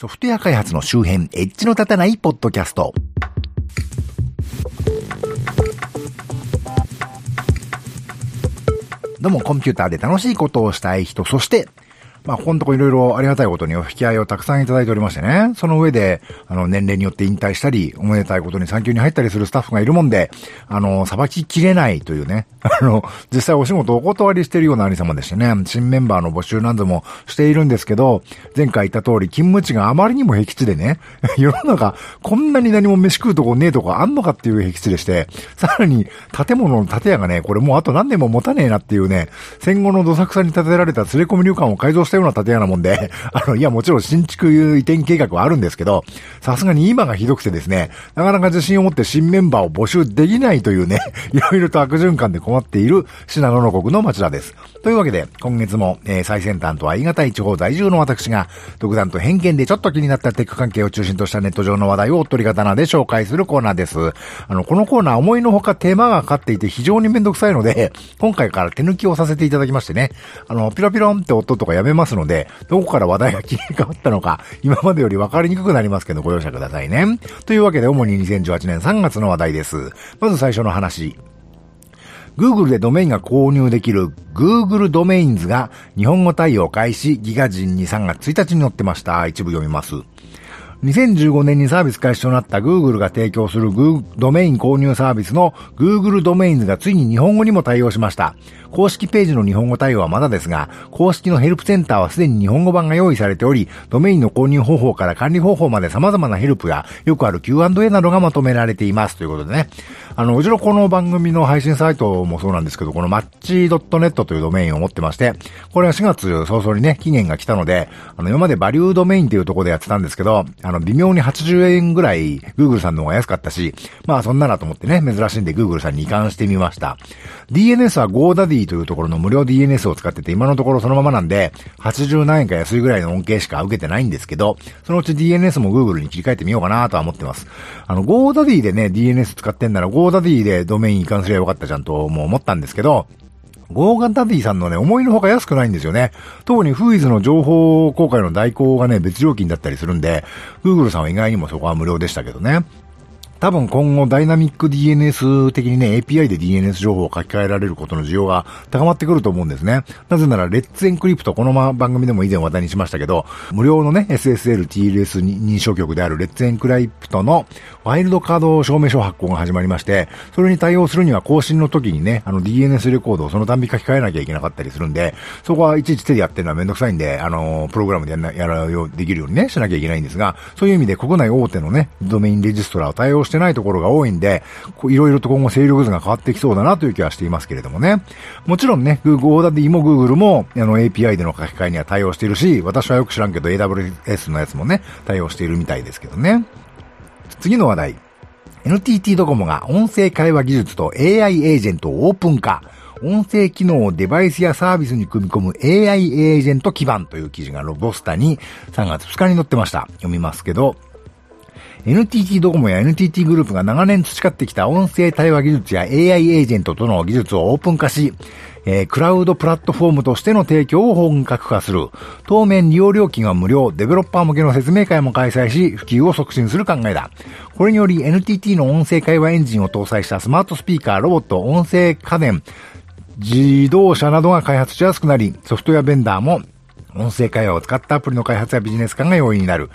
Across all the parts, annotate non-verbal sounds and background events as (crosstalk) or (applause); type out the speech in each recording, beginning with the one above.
ソフトウェア開発の周辺、エッジの立たないポッドキャスト。どうも、コンピューターで楽しいことをしたい人、そして、まあ、ここのとこいろいろありがたいことにお引き合いをたくさんいただいておりましてね。その上で、あの、年齢によって引退したり、おめでたいことに産休に入ったりするスタッフがいるもんで、あの、裁ききれないというね。(laughs) あの、実際お仕事をお断りしているような兄様でしてね、新メンバーの募集なんどもしているんですけど、前回言った通り勤務地があまりにも僻地でね、(laughs) 世の中こんなに何も飯食うとこねえとこあんのかっていう僻地でして、さらに建物の建屋がね、これもうあと何年も持たねえなっていうね、戦後のどさくさに建てられた連れ込み旅館を改造したような建屋なもんで、(laughs) あの、いやもちろん新築移転計画はあるんですけど、さすがに今がひどくてですね、なかなか自信を持って新メンバーを募集できないというね、(laughs) いろいろと悪循環で困っている信濃の国の町田です。というわけで、今月も、えー、最先端とは言い難い地方在住の私が、独断と偏見でちょっと気になったテック関係を中心としたネット上の話題をおっとり刀で紹介するコーナーです。あの、このコーナー思いのほか手間がかかっていて非常にめんどくさいので、今回から手抜きをさせていただきましてね、あの、ピロピロンって音とかやめますますので、どこから話題が切り替わったのか、今までより分かりにくくなりますけど、ご容赦くださいね。というわけで、主に2018年3月の話題です。まず最初の話。Google でドメインが購入できる Google ドメインズが日本語対応開始ギガ人に3月1日に載ってました。一部読みます。2015年にサービス開始となった Google が提供する Google ドメイン購入サービスの Google ドメインズがついに日本語にも対応しました。公式ページの日本語対応はまだですが、公式のヘルプセンターはすでに日本語版が用意されており、ドメインの購入方法から管理方法まで様々なヘルプや、よくある Q&A などがまとめられています。ということでね。あの、うちのこの番組の配信サイトもそうなんですけど、このマッチ .net というドメインを持ってまして、これは4月早々にね、期限が来たので、あの、今までバリュードメインっていうところでやってたんですけど、あの、微妙に80円ぐらい Google さんの方が安かったし、まあそんならと思ってね、珍しいんで Google さんに移管してみました。DNS は GoDaddy というところの無料 DNS を使ってて、今のところそのままなんで、80何円か安いぐらいの恩恵しか受けてないんですけど、そのうち DNS も Google に切り替えてみようかなとは思ってます。あの、GoDaddy でね、DNS 使ってんなら GoDaddy でドメイン移管すればよかったじゃんともう思ったんですけど、 GoDaddy さんのね、思いのほか安くないんですよね。特に Whois の情報公開の代行がね、別料金だったりするんで、Google さんは意外にもそこは無料でしたけどね。多分今後ダイナミック DNS 的にね、API で DNS 情報を書き換えられることの需要が高まってくると思うんですね。なぜなら、 Let's Encrypt、この番組でも以前話題にしましたけど、無料のね、SSL TLS 認証局である Let's Encrypt のワイルドカード証明書発行が始まりまして、それに対応するには更新の時にね、あの DNS レコードをそのたんび書き換えなきゃいけなかったりするんで、そこはいちいち手でやってるのはめんどくさいんで、あの、プログラムでやらやらよう、できるようにね、しなきゃいけないんですが、そういう意味で国内大手のね、ドメインレジストラを対応してないところが多いんで、いろいろと今後勢力図が変わってきそうだなという気はしていますけれどもね。もちろんね、 GoDaddy も Google も、あの API での書き換えには対応しているし、私はよく知らんけど AWS のやつもね、対応しているみたいですけどね。次の話題。NTT ドコモが音声会話技術と AI エージェントをオープン化。音声機能をデバイスやサービスに組み込む AI エージェント基盤という記事がロボスタに3月2日に載ってました。読みますけど、NTT ドコモや NTT グループが長年培ってきた音声対話技術や AI エージェントとの技術をオープン化し、えー、クラウドプラットフォームとしての提供を本格化する。当面利用料金は無料、デベロッパー向けの説明会も開催し、普及を促進する考えだ。これにより NTT の音声会話エンジンを搭載したスマートスピーカー、ロボット、音声家電、自動車などが開発しやすくなり、ソフトウェアベンダーも音声会話を使ったアプリの開発やビジネス化が容易になる。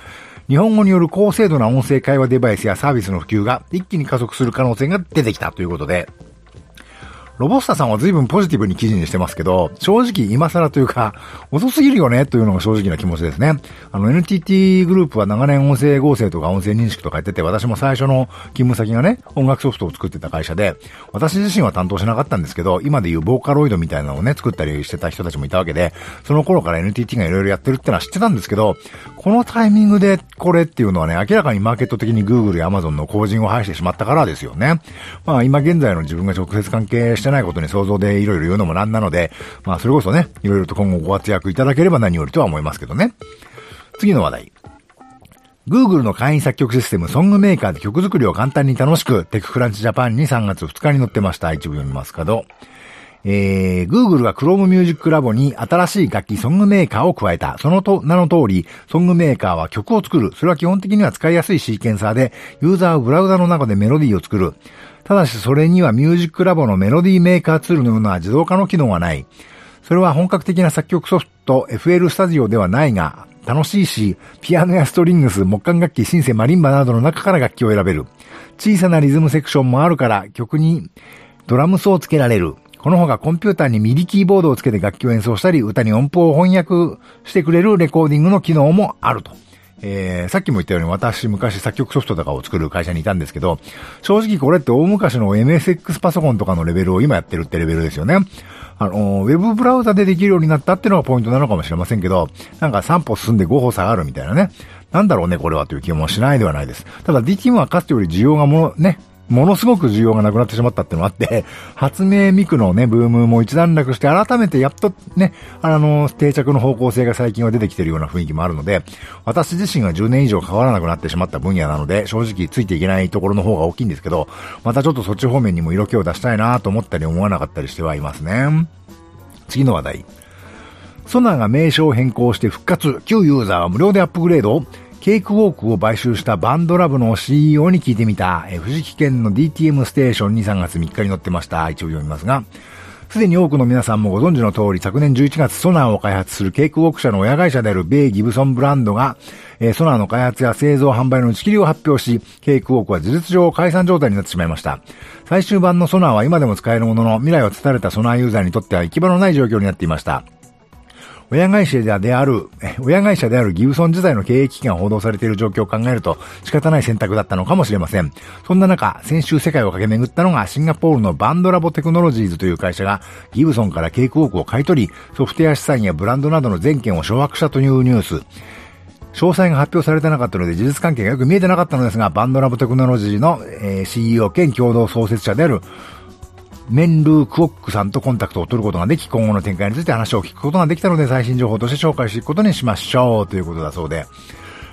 日本語による高精度な音声会話デバイスやサービスの普及が一気に加速する可能性が出てきたということで、ロボスタさんは随分ポジティブに記事にしてますけど、正直今更というか、遅すぎるよねというのが正直な気持ちですね。あの NTT グループは長年音声合成とか音声認識とかやってて、私も最初の勤務先がね、音楽ソフトを作ってた会社で、私自身は担当しなかったんですけど、今でいうボーカロイドみたいなのをね、作ったりしてた人たちもいたわけで、その頃から NTT がいろいろやってるってのは知ってたんですけど、このタイミングでこれっていうのはね、明らかにマーケット的に Google や Amazon の後陣を排してしまったからですよね。まあ今現在の自分が直接関係してないことに想像でいろいろ言うのもなんなので、まあそれこそね、いろいろと今後ご活躍いただければ何よりとは思いますけどね。次の話題。Google の会員作曲システムソングメーカーで曲作りを簡単に楽しく、テククランチジャパンに3月2日に載ってました。一部読みますけど、えー、Google が Chrome Music Lab に新しい楽器ソングメーカーを加えた。そのと名の通り、ソングメーカーは曲を作る。それは基本的には使いやすいシーケンサーで、ユーザーはブラウザの中でメロディーを作る。ただしそれには Music Lab のメロディーメーカーツールのような自動化の機能はない。それは本格的な作曲ソフト FL スタジオではないが、楽しいし、ピアノやストリングス、木管楽器、シンセ、マリンバなどの中から楽器を選べる。小さなリズムセクションもあるから曲にドラムスをつけられる。このほかコンピューターにミディキーボードをつけて楽器を演奏したり、歌に音符を翻訳してくれるレコーディングの機能もあると。えー、さっきも言ったように私昔作曲ソフトとかを作る会社にいたんですけど、正直これって大昔の MSX パソコンとかのレベルを今やってるってレベルですよね。あの、ウェブブラウザでできるようになったってのがポイントなのかもしれませんけど、なんか3歩進んで5歩下がるみたいなね。なんだろうね、これはという気もしないではないです。ただ DTM はかつてより需要がもの、ね、ものすごく需要がなくなってしまったってのもあって、(laughs) 発明ミクのね、ブームも一段落して、改めてやっとね、あの、定着の方向性が最近は出てきてるような雰囲気もあるので、私自身が10年以上変わらなくなってしまった分野なので、正直ついていけないところの方が大きいんですけど、またちょっとそっち方面にも色気を出したいなと思ったり思わなかったりしてはいますね。次の話題。ソナーが名称を変更して復活、旧ユーザーは無料でアップグレードケイクウォークを買収したバンドラブの CEO に聞いてみた、え富士県の DTM ステーションに3月3日に載ってました。一応読みますが、すでに多くの皆さんもご存知の通り、昨年11月ソナーを開発するケイクウォーク社の親会社である米ギブソンブランドが、え、ソナーの開発や製造販売の打ち切りを発表し、ケイクウォークは事実上解散状態になってしまいました。最終版のソナーは今でも使えるものの、未来を伝えたソナーユーザーにとっては行き場のない状況になっていました。親会社である、親会社であるギブソン時代の経営危機が報道されている状況を考えると仕方ない選択だったのかもしれません。そんな中、先週世界を駆け巡ったのがシンガポールのバンドラボテクノロジーズという会社がギブソンからケイクウォークを買い取り、ソフトウェア資産やブランドなどの全権を掌握したというニュース。詳細が発表されてなかったので事実関係がよく見えてなかったのですが、バンドラボテクノロジーの、CEO 兼共同創設者であるメンルー・クオックさんとコンタクトを取ることができ、今後の展開について話を聞くことができたので、最新情報として紹介していくことにしましょうということだそうで、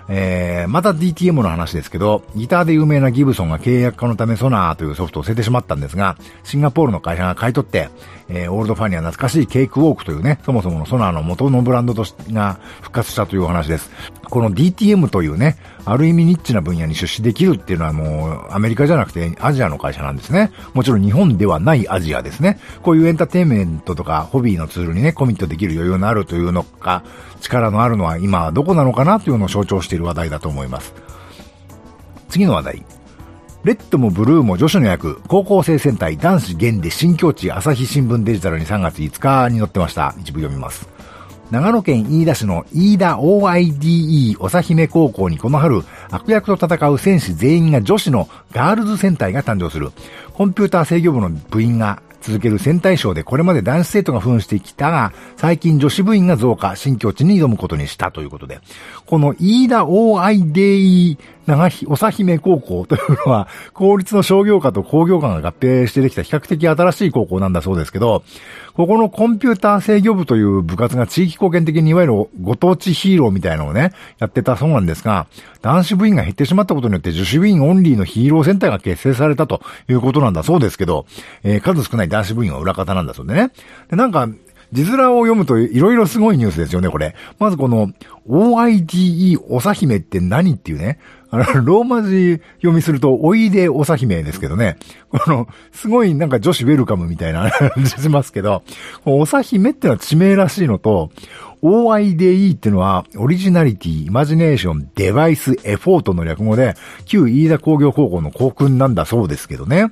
えー、また DTM の話ですけど、ギターで有名なギブソンが契約化のためソナーというソフトを捨ててしまったんですが、シンガポールの会社が買い取って、えー、オールドファンには懐かしいケイクウォークというね、そもそものソナーの元のブランドとしが復活したというお話です。この DTM というね、ある意味ニッチな分野に出資できるっていうのはもうアメリカじゃなくてアジアの会社なんですね。もちろん日本ではないアジアですね。こういうエンターテインメントとかホビーのツールにね、コミットできる余裕のあるというのか、力のあるのは今どこなのかなというのを象徴している話題だと思います。次の話題。レッドもブルーも女子の役、高校生戦隊男子現で新境地朝日新聞デジタルに3月5日に載ってました。一部読みます。長野県飯田市の飯田 OIDE 長姫高校にこの春、悪役と戦う戦士全員が女子のガールズ戦隊が誕生する。コンピューター制御部の部員が続ける戦隊賞でこれまで男子生徒が扮してきたが、最近女子部員が増加、新境地に挑むことにしたということで、この飯田 OIDE 長ひ、長姫高校というのは、(laughs) 公立の商業科と工業科が合併してできた比較的新しい高校なんだそうですけど、ここのコンピューター制御部という部活が地域貢献的にいわゆるご当地ヒーローみたいなのをね、やってたそうなんですが、男子部員が減ってしまったことによって女子部員オンリーのヒーローセンターが結成されたということなんだそうですけど、えー、数少ない男子部員は裏方なんだそうでね。で、なんか、字面を読むと色々すごいニュースですよね、これ。まずこの OIDE おさ姫って何っていうね。あの、ローマ字読みすると、おいでおさ姫ですけどね。この、すごいなんか女子ウェルカムみたいな (laughs) 感じしますけど、おさ姫ってのは地名らしいのと、おいでいいってのは、オリジナリティ、イマジネーション、デバイス、エフォートの略語で、旧飯田工業高校の校訓なんだそうですけどね。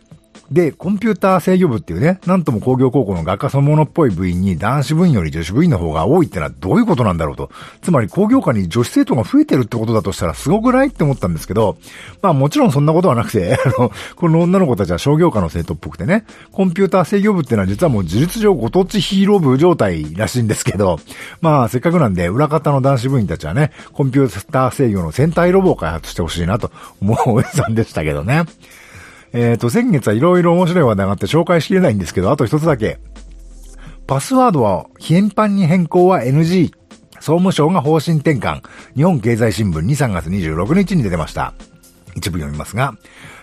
で、コンピューター制御部っていうね、なんとも工業高校の学科そのものっぽい部員に男子部員より女子部員の方が多いってのはどういうことなんだろうと。つまり工業科に女子生徒が増えてるってことだとしたらすごくないって思ったんですけど、まあもちろんそんなことはなくて、(laughs) あの、この女の子たちは商業科の生徒っぽくてね、コンピューター制御部ってのは実はもう事実上ご当地ヒーロー部状態らしいんですけど、まあせっかくなんで裏方の男子部員たちはね、コンピューター制御の戦隊ロボを開発してほしいなと思うおじさんでしたけどね。えっ、ー、と、先月はいろいろ面白い話題があって紹介しきれないんですけど、あと一つだけ。パスワードは頻繁に変更は NG。総務省が方針転換。日本経済新聞2、3月26日に出てました。一部読みますが、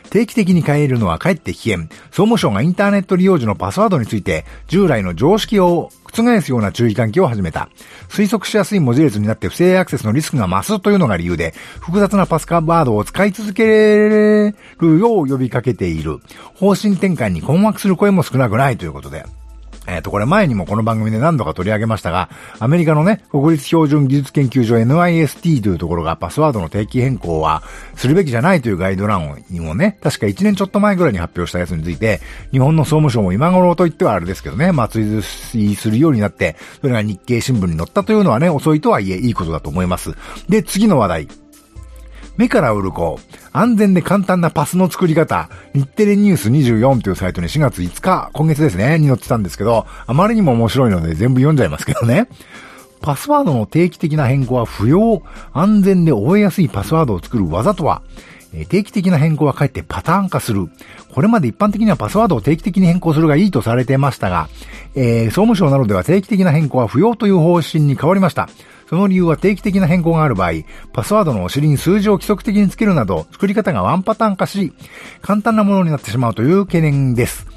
定期的に変えるのはかえって危険。総務省がインターネット利用時のパスワードについて、従来の常識を覆すような注意喚起を始めた。推測しやすい文字列になって不正アクセスのリスクが増すというのが理由で、複雑なパスカーワードを使い続けるよう呼びかけている。方針転換に困惑する声も少なくないということで。えっ、ー、と、これ前にもこの番組で何度か取り上げましたが、アメリカのね、国立標準技術研究所 NIST というところがパスワードの定期変更はするべきじゃないというガイドランにもね、確か1年ちょっと前ぐらいに発表したやつについて、日本の総務省も今頃と言ってはあれですけどね、ま追随するようになって、それが日経新聞に載ったというのはね、遅いとはいえいいことだと思います。で、次の話題。目から鱗、安全で簡単なパスの作り方、日テレニュース24というサイトに4月5日、今月ですね、に載ってたんですけど、あまりにも面白いので全部読んじゃいますけどね。パスワードの定期的な変更は不要、安全で覚えやすいパスワードを作る技とは、定期的な変更はかえってパターン化する。これまで一般的にはパスワードを定期的に変更するがいいとされてましたが、えー、総務省などでは定期的な変更は不要という方針に変わりました。その理由は定期的な変更がある場合、パスワードのお尻に数字を規則的につけるなど、作り方がワンパターン化し、簡単なものになってしまうという懸念です。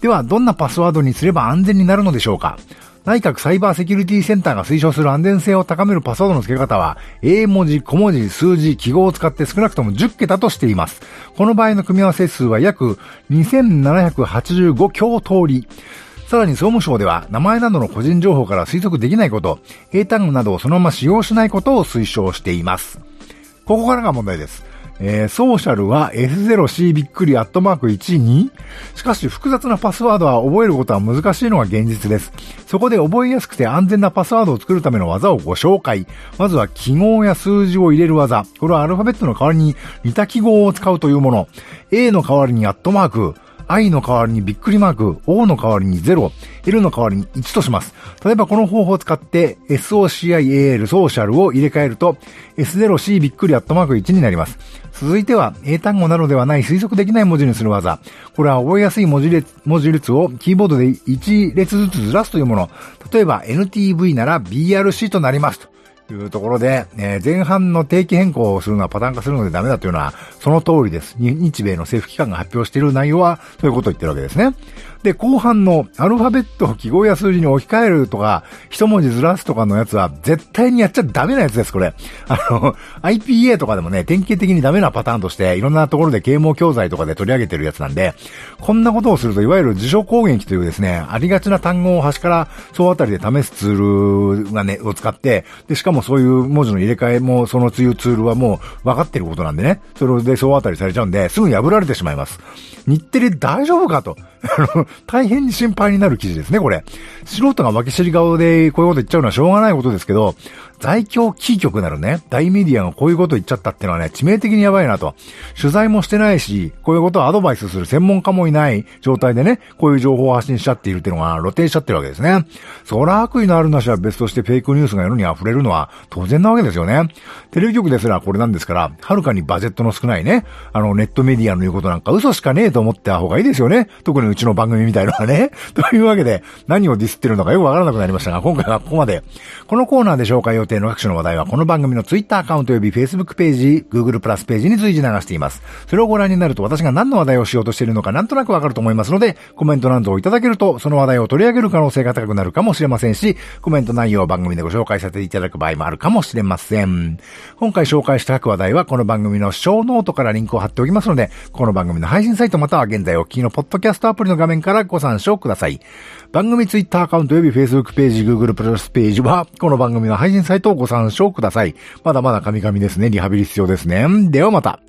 では、どんなパスワードにすれば安全になるのでしょうか？内閣サイバーセキュリティセンターが推奨する安全性を高めるパスワードの付け方は、英文字、小文字、数字、記号を使って少なくとも10桁としています。この場合の組み合わせ数は約2785強通り。さらに総務省では名前などの個人情報から推測できないこと、英単語などをそのまま使用しないことを推奨しています。ここからが問題です。えー、ソーシャルは S0C びっくりアットマーク1にしかし複雑なパスワードは覚えることは難しいのが現実です。そこで覚えやすくて安全なパスワードを作るための技をご紹介。まずは記号や数字を入れる技。これはアルファベットの代わりに似た記号を使うというもの。A の代わりにアットマーク。I の代わりにびっくりマーク、O の代わりに0、L の代わりに1とします。例えばこの方法を使って SOCIAL ソーシャルを入れ替えると S0C びっくりアットマーク1になります。続いては英単語などではない推測できない文字にする技。これは覚えやすい文字列文字列をキーボードで1列ずつずらすというもの。例えば NTV なら BRC となりますと。というところで、えー、前半の定期変更をするのはパターン化するのでダメだというのは、その通りです。日米の政府機関が発表している内容は、そういうことを言ってるわけですね。で、後半のアルファベットを記号や数字に置き換えるとか、一文字ずらすとかのやつは絶対にやっちゃダメなやつです、これ。(laughs) あの、IPA とかでもね、典型的にダメなパターンとして、いろんなところで啓蒙教材とかで取り上げてるやつなんで、こんなことをすると、いわゆる辞書攻撃というですね、ありがちな単語を端から総あたりで試すツールがね、を使って、で、しかもそういう文字の入れ替えも、そのツールはもう分かってることなんでね、それで総当たりされちゃうんで、すぐ破られてしまいます。日テレ大丈夫かと。大変に心配になる記事ですね、これ。素人が負け知り顔でこういうこと言っちゃうのはしょうがないことですけど、在京キー局なるね、大メディアがこういうこと言っちゃったってのはね、致命的にやばいなと。取材もしてないし、こういうことをアドバイスする専門家もいない状態でね、こういう情報を発信しちゃっているっていうのが露呈しちゃってるわけですね。そら悪意のあるなしは別としてフェイクニュースが世に溢れるのは当然なわけですよね。テレビ局ですらこれなんですから、はるかにバジェットの少ないね、あのネットメディアの言うことなんか嘘しかねえと思った方がいいですよね。特にうちの番組みたいのはね。(laughs) というわけで、何をディスってるのかよくわからなくなりましたが、今回はここまで。このコーナーで紹介予定の各種の話題はこの番組の Twitter アカウント及び Facebook ページ、Google プラスページに随時流しています。それをご覧になると私が何の話題をしようとしているのかなんとなくわかると思いますので、コメントなどをいただけると、その話題を取り上げる可能性が高くなるかもしれませんし、コメント内容を番組でご紹介させていただく場合もあるかもしれません。今回紹介した各話題はこの番組のショーノートからリンクを貼っておきますので、この番組の配信サイトまたは現在お聞きのポッドキャストアプリの画面からご参照ください。番組 Twitter アカウント及び Facebook ページ、Google プラスページは、この番組の配信サイトをご参照ください。まだまだ神々ですね。リハビリ必要ですね。ではまた。